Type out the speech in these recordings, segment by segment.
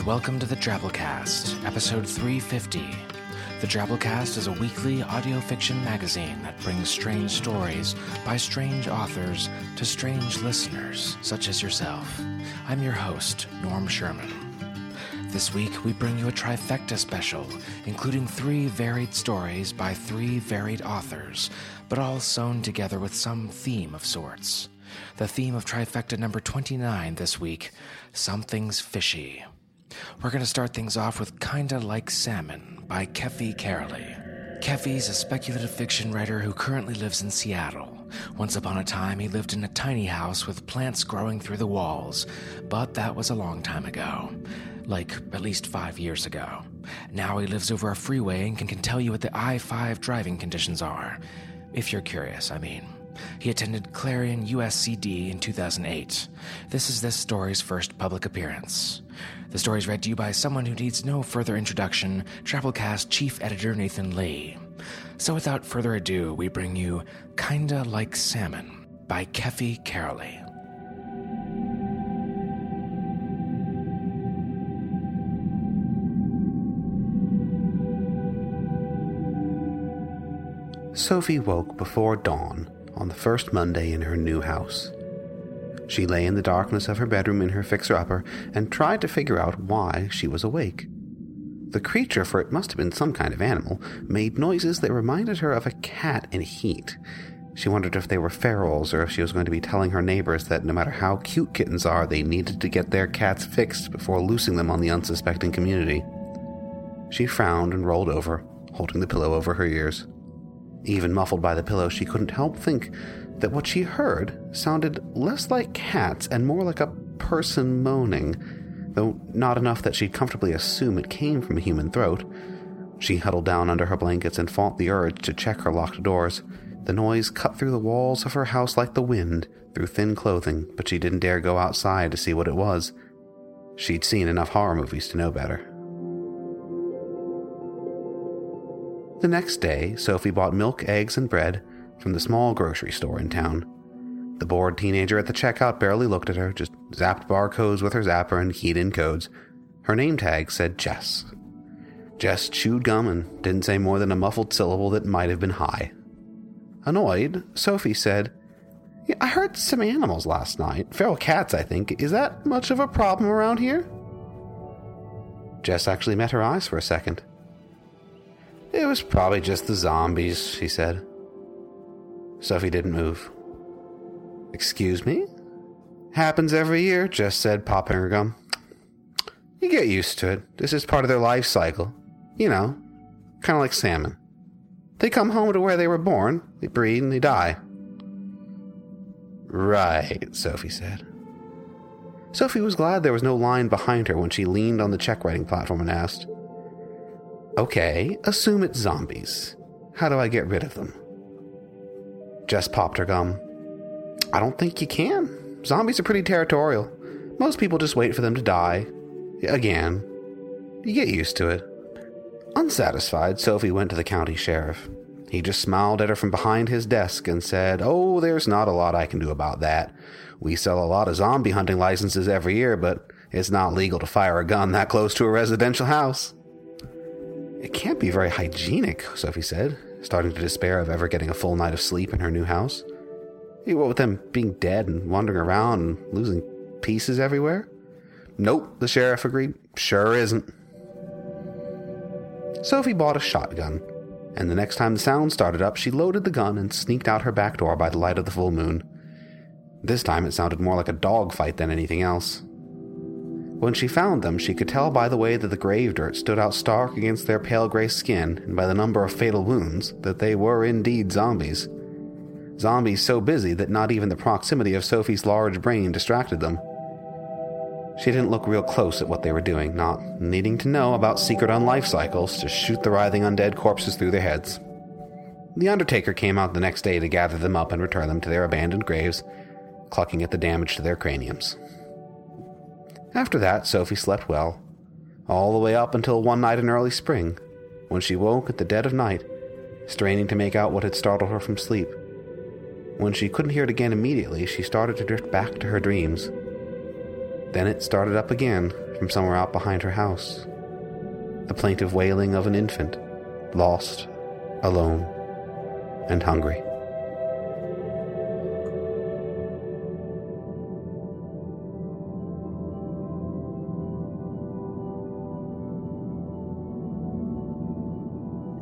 And welcome to the Drabblecast, episode 350. The Drabblecast is a weekly audio fiction magazine that brings strange stories by strange authors to strange listeners, such as yourself. I'm your host, Norm Sherman. This week, we bring you a trifecta special, including three varied stories by three varied authors, but all sewn together with some theme of sorts. The theme of trifecta number 29 this week Something's Fishy. We're going to start things off with Kinda Like Salmon by Kefi Caroly. Kefi's a speculative fiction writer who currently lives in Seattle. Once upon a time, he lived in a tiny house with plants growing through the walls, but that was a long time ago. Like at least five years ago. Now he lives over a freeway and can, can tell you what the I 5 driving conditions are. If you're curious, I mean. He attended Clarion UCSD in 2008. This is this story's first public appearance. The story is read to you by someone who needs no further introduction, Drabblecast Chief Editor Nathan Lee. So without further ado, we bring you Kinda Like Salmon by Kefi Caroly. Sophie woke before dawn on the first Monday in her new house. She lay in the darkness of her bedroom in her fixer upper and tried to figure out why she was awake. The creature, for it must have been some kind of animal, made noises that reminded her of a cat in heat. She wondered if they were ferals or if she was going to be telling her neighbors that no matter how cute kittens are, they needed to get their cats fixed before loosing them on the unsuspecting community. She frowned and rolled over, holding the pillow over her ears. Even muffled by the pillow, she couldn't help think that what she heard sounded less like cats and more like a person moaning, though not enough that she'd comfortably assume it came from a human throat. She huddled down under her blankets and fought the urge to check her locked doors. The noise cut through the walls of her house like the wind through thin clothing, but she didn't dare go outside to see what it was. She'd seen enough horror movies to know better. The next day, Sophie bought milk, eggs, and bread from the small grocery store in town. The bored teenager at the checkout barely looked at her, just zapped barcodes with her zapper and keyed in codes. Her name tag said Jess. Jess chewed gum and didn't say more than a muffled syllable that might have been hi. Annoyed, Sophie said, yeah, I heard some animals last night. Feral cats, I think. Is that much of a problem around here? Jess actually met her eyes for a second. It was probably just the zombies, she said. Sophie didn't move. Excuse me? Happens every year, Jess said, popping her gum. You get used to it. This is part of their life cycle. You know, kind of like salmon. They come home to where they were born, they breed, and they die. Right, Sophie said. Sophie was glad there was no line behind her when she leaned on the check writing platform and asked, Okay, assume it's zombies. How do I get rid of them? Jess popped her gum. I don't think you can. Zombies are pretty territorial. Most people just wait for them to die. Again. You get used to it. Unsatisfied, Sophie went to the county sheriff. He just smiled at her from behind his desk and said, Oh, there's not a lot I can do about that. We sell a lot of zombie hunting licenses every year, but it's not legal to fire a gun that close to a residential house. It can't be very hygienic, Sophie said, starting to despair of ever getting a full night of sleep in her new house. What with them being dead and wandering around and losing pieces everywhere? Nope, the sheriff agreed. Sure isn't. Sophie bought a shotgun, and the next time the sound started up, she loaded the gun and sneaked out her back door by the light of the full moon. This time it sounded more like a dog fight than anything else. When she found them, she could tell by the way that the grave dirt stood out stark against their pale gray skin and by the number of fatal wounds that they were indeed zombies. Zombies so busy that not even the proximity of Sophie's large brain distracted them. She didn't look real close at what they were doing, not needing to know about secret unlife cycles to shoot the writhing undead corpses through their heads. The Undertaker came out the next day to gather them up and return them to their abandoned graves, clucking at the damage to their craniums. After that, Sophie slept well, all the way up until one night in early spring, when she woke at the dead of night, straining to make out what had startled her from sleep. When she couldn't hear it again immediately, she started to drift back to her dreams. Then it started up again from somewhere out behind her house. The plaintive wailing of an infant, lost, alone, and hungry.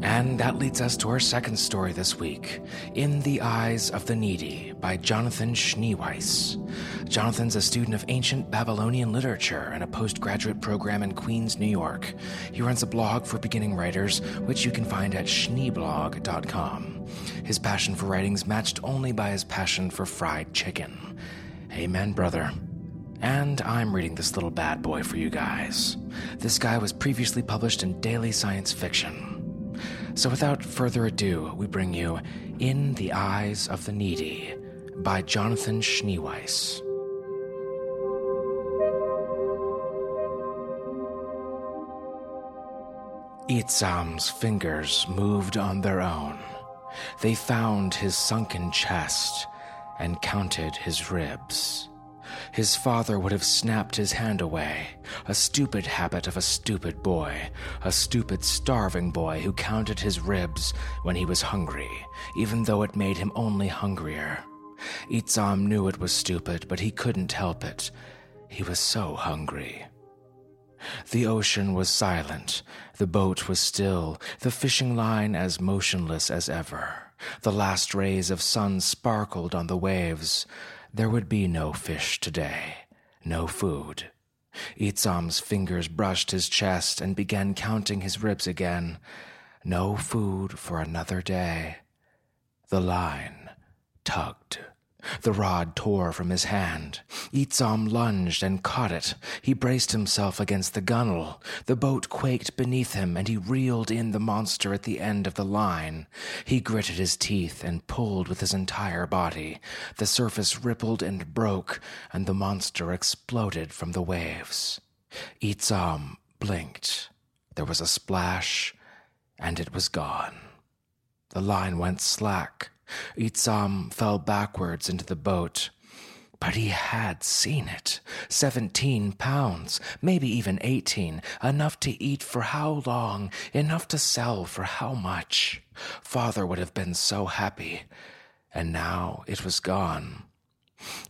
And that leads us to our second story this week In the Eyes of the Needy by Jonathan Schneeweiss. Jonathan's a student of ancient Babylonian literature and a postgraduate program in Queens, New York. He runs a blog for beginning writers, which you can find at schneeblog.com. His passion for writing is matched only by his passion for fried chicken. Amen, brother. And I'm reading this little bad boy for you guys. This guy was previously published in Daily Science Fiction. So without further ado, we bring you In the Eyes of the Needy by Jonathan Schneeweiss. Itzam's fingers moved on their own. They found his sunken chest and counted his ribs. His father would have snapped his hand away. A stupid habit of a stupid boy. A stupid, starving boy who counted his ribs when he was hungry, even though it made him only hungrier. Itzam knew it was stupid, but he couldn't help it. He was so hungry. The ocean was silent, the boat was still, the fishing line as motionless as ever. The last rays of sun sparkled on the waves. There would be no fish today, no food. Itzam's fingers brushed his chest and began counting his ribs again. No food for another day. The line tugged. The rod tore from his hand. Itzam lunged and caught it. He braced himself against the gunwale. The boat quaked beneath him, and he reeled in the monster at the end of the line. He gritted his teeth and pulled with his entire body. The surface rippled and broke, and the monster exploded from the waves. Itzam blinked. There was a splash, and it was gone. The line went slack. Itzam fell backwards into the boat. But he had seen it. Seventeen pounds, maybe even eighteen, enough to eat for how long, enough to sell for how much. Father would have been so happy. And now it was gone.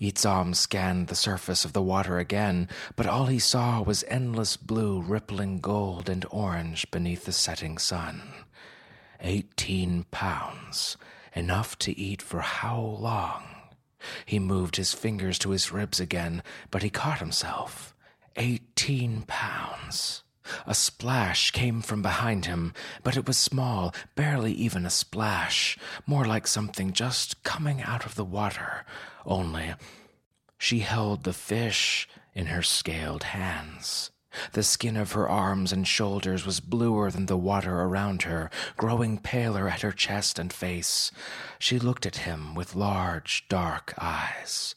Itzam scanned the surface of the water again, but all he saw was endless blue rippling gold and orange beneath the setting sun. Eighteen pounds enough to eat for how long? He moved his fingers to his ribs again, but he caught himself. Eighteen pounds. A splash came from behind him, but it was small, barely even a splash, more like something just coming out of the water. Only she held the fish in her scaled hands. The skin of her arms and shoulders was bluer than the water around her, growing paler at her chest and face. She looked at him with large, dark eyes.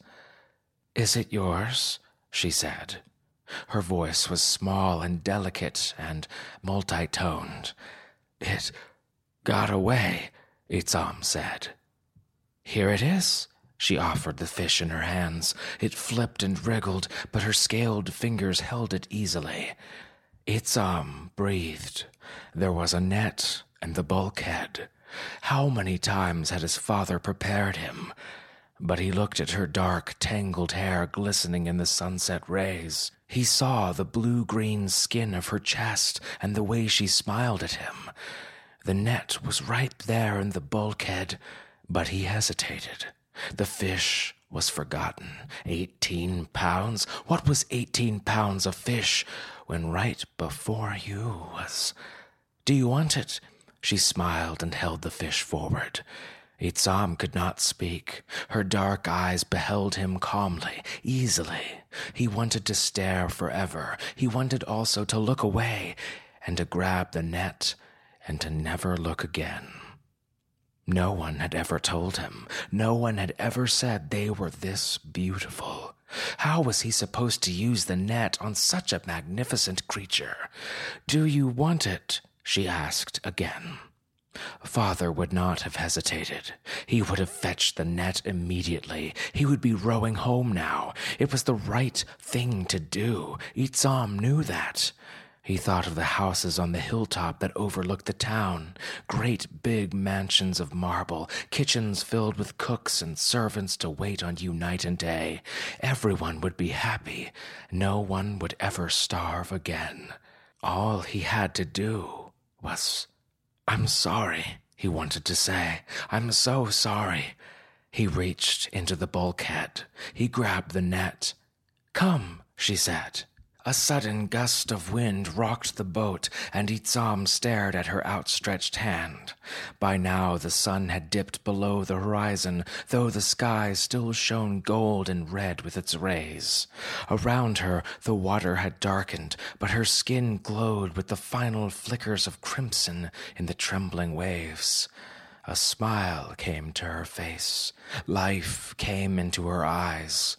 Is it yours? she said. Her voice was small and delicate and multi toned. It got away, Itzam said. Here it is. She offered the fish in her hands. It flipped and wriggled, but her scaled fingers held it easily. Itzam breathed. There was a net and the bulkhead. How many times had his father prepared him? But he looked at her dark, tangled hair glistening in the sunset rays. He saw the blue green skin of her chest and the way she smiled at him. The net was right there in the bulkhead, but he hesitated. The fish was forgotten. Eighteen pounds? What was eighteen pounds of fish when right before you was. Do you want it? She smiled and held the fish forward. Itzam could not speak. Her dark eyes beheld him calmly, easily. He wanted to stare forever. He wanted also to look away and to grab the net and to never look again. No one had ever told him. No one had ever said they were this beautiful. How was he supposed to use the net on such a magnificent creature? Do you want it? she asked again. Father would not have hesitated. He would have fetched the net immediately. He would be rowing home now. It was the right thing to do. Itzam knew that. He thought of the houses on the hilltop that overlooked the town great big mansions of marble, kitchens filled with cooks and servants to wait on you night and day. Everyone would be happy. No one would ever starve again. All he had to do was I'm sorry, he wanted to say. I'm so sorry. He reached into the bulkhead. He grabbed the net. Come, she said. A sudden gust of wind rocked the boat, and Itzam stared at her outstretched hand. By now the sun had dipped below the horizon, though the sky still shone gold and red with its rays. Around her the water had darkened, but her skin glowed with the final flickers of crimson in the trembling waves. A smile came to her face. Life came into her eyes.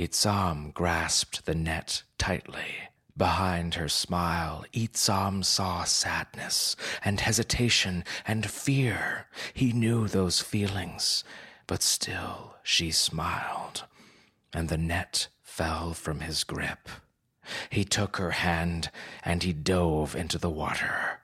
Itzam grasped the net tightly. Behind her smile, Itzam saw sadness and hesitation and fear. He knew those feelings, but still she smiled, and the net fell from his grip. He took her hand and he dove into the water.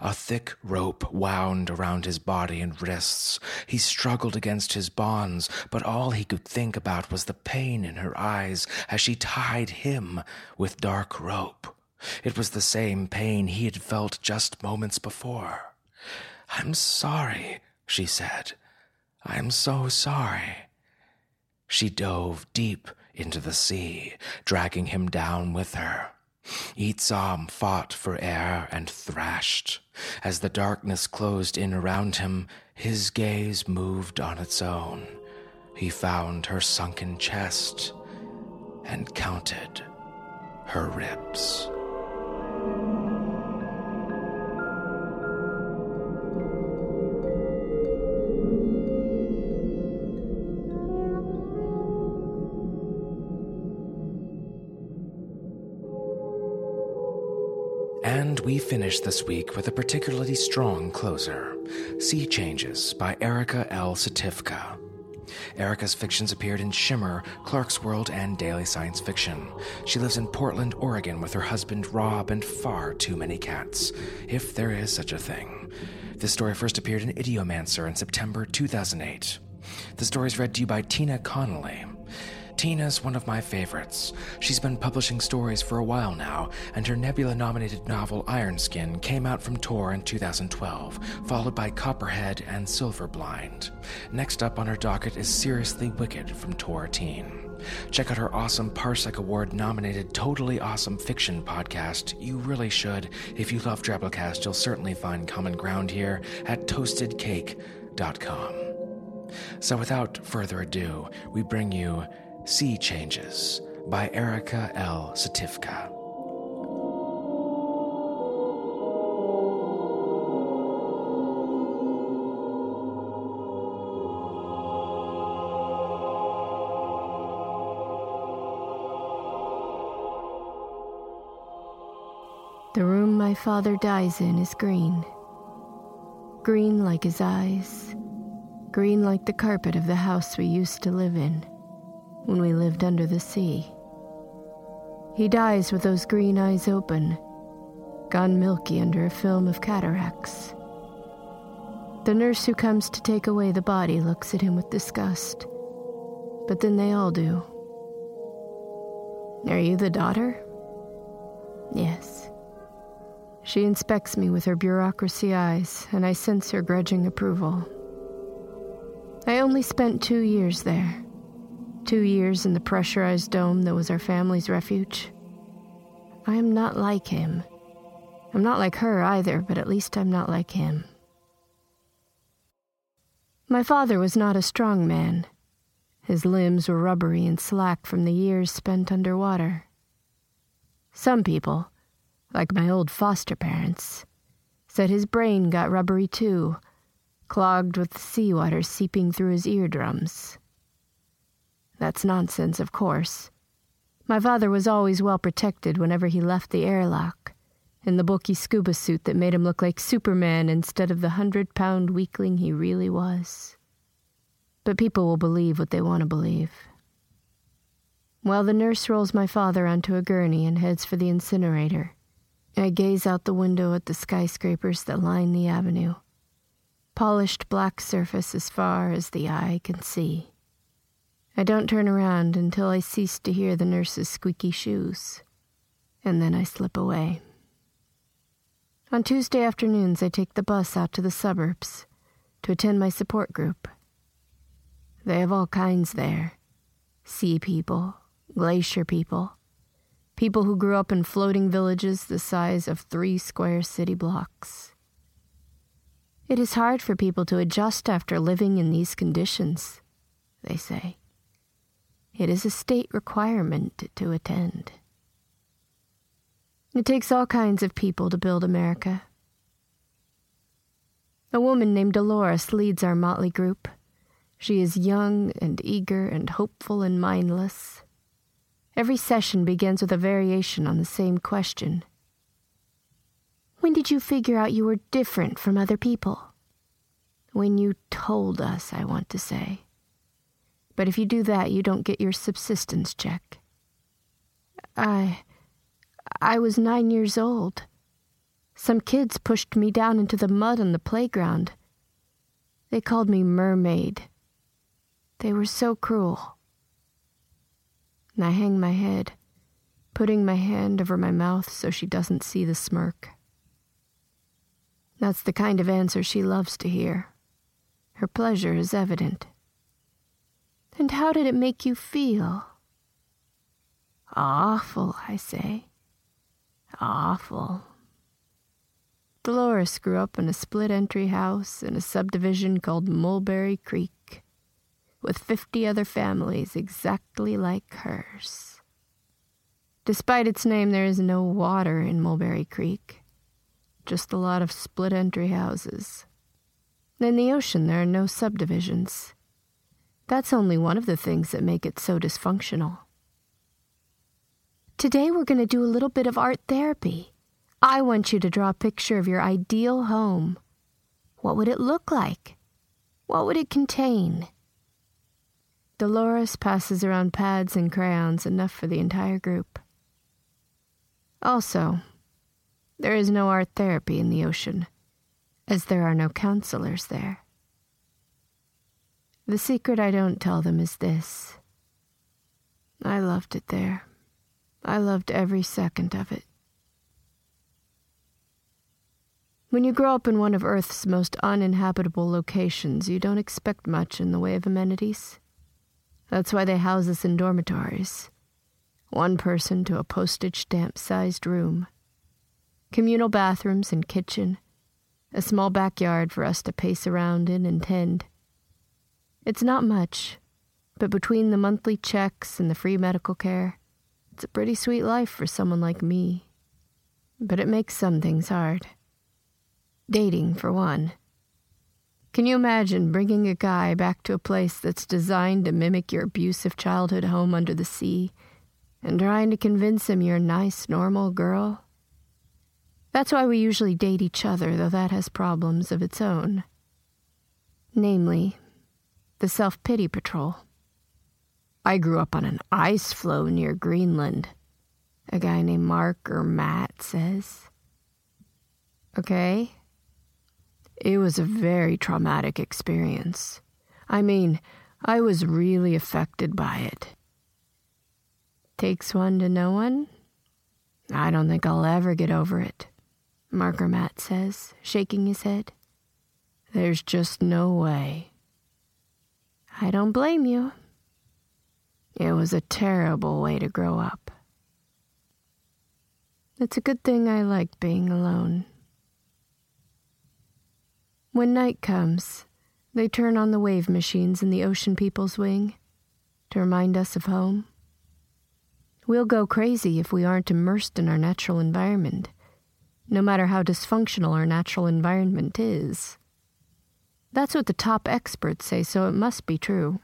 A thick rope wound around his body and wrists. He struggled against his bonds, but all he could think about was the pain in her eyes as she tied him with dark rope. It was the same pain he had felt just moments before. I'm sorry, she said. I'm so sorry. She dove deep into the sea, dragging him down with her. Itzam fought for air and thrashed. As the darkness closed in around him, his gaze moved on its own. He found her sunken chest and counted her ribs. And we finish this week with a particularly strong closer Sea Changes by Erica L. Satifka. Erica's fictions appeared in Shimmer, Clarkesworld, and Daily Science Fiction. She lives in Portland, Oregon with her husband Rob and far too many cats, if there is such a thing. This story first appeared in Ideomancer in September 2008. The story is read to you by Tina Connolly. Tina's one of my favorites. She's been publishing stories for a while now, and her Nebula nominated novel Iron Skin came out from Tor in 2012, followed by Copperhead and Silverblind. Next up on her docket is Seriously Wicked from Tor Teen. Check out her awesome Parsec Award nominated Totally Awesome Fiction podcast. You really should. If you love Drabblecast, you'll certainly find common ground here at toastedcake.com. So without further ado, we bring you Sea Changes by Erica L. Satifka. The room my father dies in is green. Green like his eyes, green like the carpet of the house we used to live in when we lived under the sea. He dies with those green eyes open, gone milky under a film of cataracts. The nurse who comes to take away the body looks at him with disgust, but then they all do. Are you the daughter? Yes. She inspects me with her bureaucracy eyes, and I sense her grudging approval. I only spent two years there. Two years in the pressurized dome that was our family's refuge. I am not like him. I'm not like her either, but at least I'm not like him. My father was not a strong man. His limbs were rubbery and slack from the years spent underwater. Some people, like my old foster parents, said his brain got rubbery too, clogged with seawater seeping through his eardrums. That's nonsense, of course. My father was always well protected whenever he left the airlock, in the bulky scuba suit that made him look like Superman instead of the hundred pound weakling he really was but people will believe what they want to believe. While the nurse rolls my father onto a gurney and heads for the incinerator, I gaze out the window at the skyscrapers that line the avenue. Polished black surface as far as the eye can see. I don't turn around until I cease to hear the nurse's squeaky shoes, and then I slip away. On Tuesday afternoons, I take the bus out to the suburbs to attend my support group. They have all kinds there sea people, glacier people, people who grew up in floating villages the size of three square city blocks. It is hard for people to adjust after living in these conditions, they say. It is a state requirement to attend. It takes all kinds of people to build America. A woman named Dolores leads our motley group. She is young and eager and hopeful and mindless. Every session begins with a variation on the same question. When did you figure out you were different from other people? When you told us, I want to say. But if you do that, you don't get your subsistence check. I. I was nine years old. Some kids pushed me down into the mud on the playground. They called me Mermaid. They were so cruel. And I hang my head, putting my hand over my mouth so she doesn't see the smirk. That's the kind of answer she loves to hear. Her pleasure is evident. And how did it make you feel? Awful, I say. Awful. Dolores grew up in a split entry house in a subdivision called Mulberry Creek with 50 other families exactly like hers. Despite its name, there is no water in Mulberry Creek, just a lot of split entry houses. In the ocean, there are no subdivisions. That's only one of the things that make it so dysfunctional. Today, we're going to do a little bit of art therapy. I want you to draw a picture of your ideal home. What would it look like? What would it contain? Dolores passes around pads and crayons enough for the entire group. Also, there is no art therapy in the ocean, as there are no counselors there. The secret I don't tell them is this I loved it there. I loved every second of it. When you grow up in one of Earth's most uninhabitable locations, you don't expect much in the way of amenities. That's why they house us in dormitories. One person to a postage stamp sized room. Communal bathrooms and kitchen. A small backyard for us to pace around in and tend. It's not much, but between the monthly checks and the free medical care, it's a pretty sweet life for someone like me. But it makes some things hard. Dating, for one. Can you imagine bringing a guy back to a place that's designed to mimic your abusive childhood home under the sea and trying to convince him you're a nice, normal girl? That's why we usually date each other, though that has problems of its own. Namely, the self pity patrol. I grew up on an ice floe near Greenland, a guy named Mark or Matt says. Okay? It was a very traumatic experience. I mean, I was really affected by it. Takes one to know one? I don't think I'll ever get over it, Marker Matt says, shaking his head. There's just no way. I don't blame you. It was a terrible way to grow up. It's a good thing I like being alone. When night comes, they turn on the wave machines in the ocean people's wing to remind us of home. We'll go crazy if we aren't immersed in our natural environment, no matter how dysfunctional our natural environment is. That's what the top experts say, so it must be true.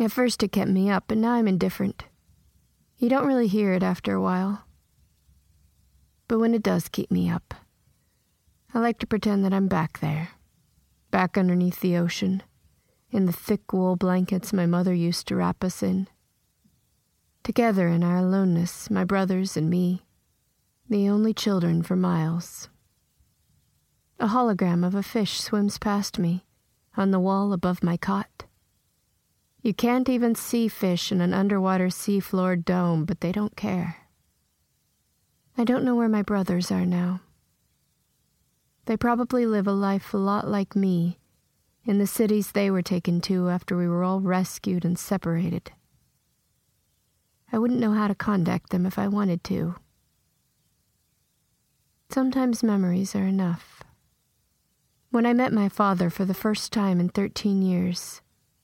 At first it kept me up, but now I'm indifferent. You don't really hear it after a while. But when it does keep me up, I like to pretend that I'm back there, back underneath the ocean, in the thick wool blankets my mother used to wrap us in. Together in our aloneness, my brothers and me, the only children for miles. A hologram of a fish swims past me on the wall above my cot. You can't even see fish in an underwater sea-floor dome, but they don't care. I don't know where my brothers are now. They probably live a life a lot like me in the cities they were taken to after we were all rescued and separated. I wouldn't know how to contact them if I wanted to. Sometimes memories are enough. When I met my father for the first time in 13 years,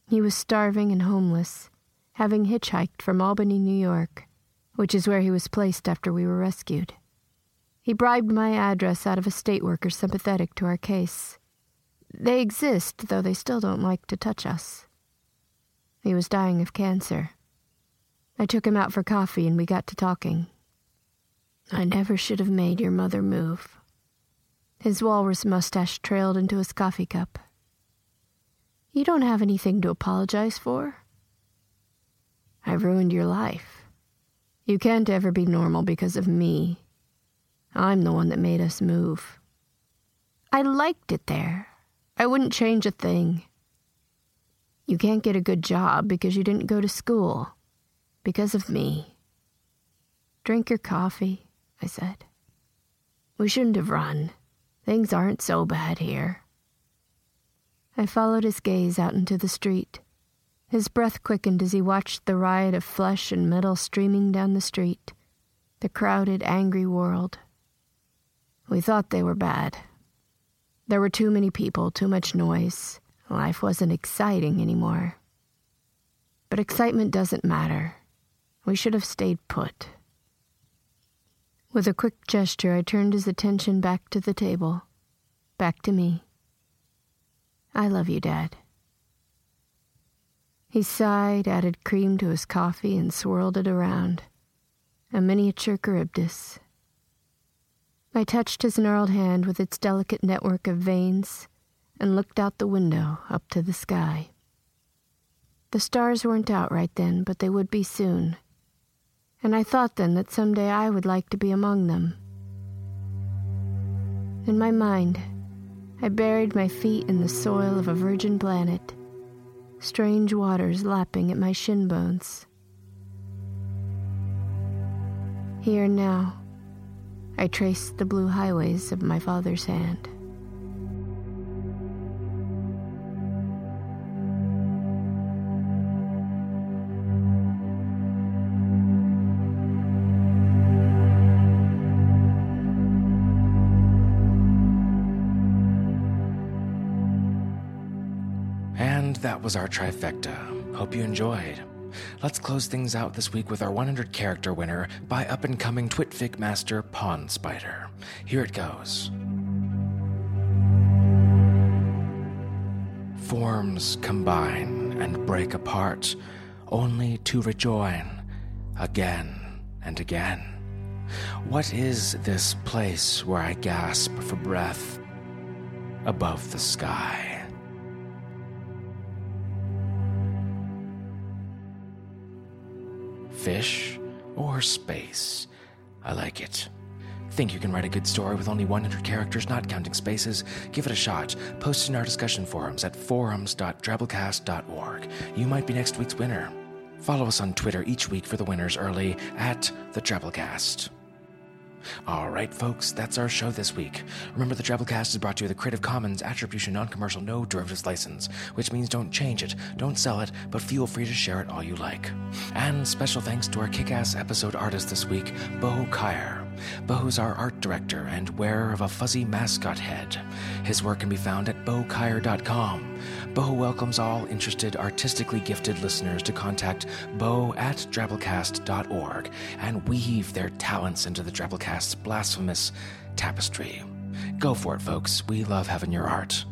he was starving and homeless, having hitchhiked from Albany, New York, which is where he was placed after we were rescued. He bribed my address out of a state worker sympathetic to our case. They exist, though they still don't like to touch us. He was dying of cancer. I took him out for coffee and we got to talking. I never should have made your mother move. His walrus mustache trailed into his coffee cup. You don't have anything to apologize for. I ruined your life. You can't ever be normal because of me. I'm the one that made us move. I liked it there. I wouldn't change a thing. You can't get a good job because you didn't go to school. Because of me. Drink your coffee, I said. We shouldn't have run. Things aren't so bad here. I followed his gaze out into the street. His breath quickened as he watched the riot of flesh and metal streaming down the street, the crowded, angry world. We thought they were bad. There were too many people, too much noise. Life wasn't exciting anymore. But excitement doesn't matter. We should have stayed put. With a quick gesture, I turned his attention back to the table, back to me. I love you, Dad. He sighed, added cream to his coffee, and swirled it around. A miniature Charybdis. I touched his gnarled hand with its delicate network of veins and looked out the window up to the sky. The stars weren't out right then, but they would be soon and I thought then that someday I would like to be among them. In my mind, I buried my feet in the soil of a virgin planet, strange waters lapping at my shin bones. Here now, I traced the blue highways of my father's hand. Was our trifecta. Hope you enjoyed. Let's close things out this week with our 100 character winner by up and coming Twitfic master Pawn Spider. Here it goes. Forms combine and break apart, only to rejoin again and again. What is this place where I gasp for breath above the sky? Fish or space? I like it. Think you can write a good story with only 100 characters, not counting spaces? Give it a shot. Post in our discussion forums at forums.drabblecast.org. You might be next week's winner. Follow us on Twitter each week for the winners early at the Drabblecast. All right, folks, that's our show this week. Remember, the Drabblecast is brought to you with a Creative Commons Attribution Non-Commercial No Derivatives license, which means don't change it, don't sell it, but feel free to share it all you like. And special thanks to our kick-ass episode artist this week, Bo Kaier. Bo's our art director and wearer of a fuzzy mascot head. His work can be found at bokaier.com. Bo welcomes all interested, artistically gifted listeners to contact bo at drabblecast.org and weave their talents into the Drabblecast's blasphemous tapestry. Go for it, folks. We love having your art.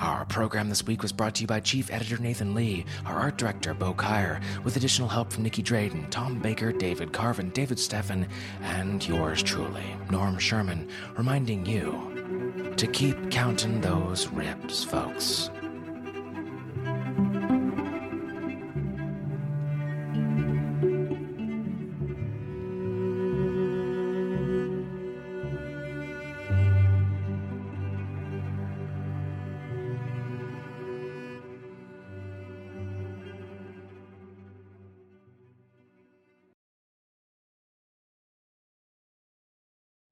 Our program this week was brought to you by Chief Editor Nathan Lee, our art director Bo Kaier, with additional help from Nicky Drayden, Tom Baker, David Carvin, David Steffen, and yours truly, Norm Sherman, reminding you to keep counting those ribs, folks.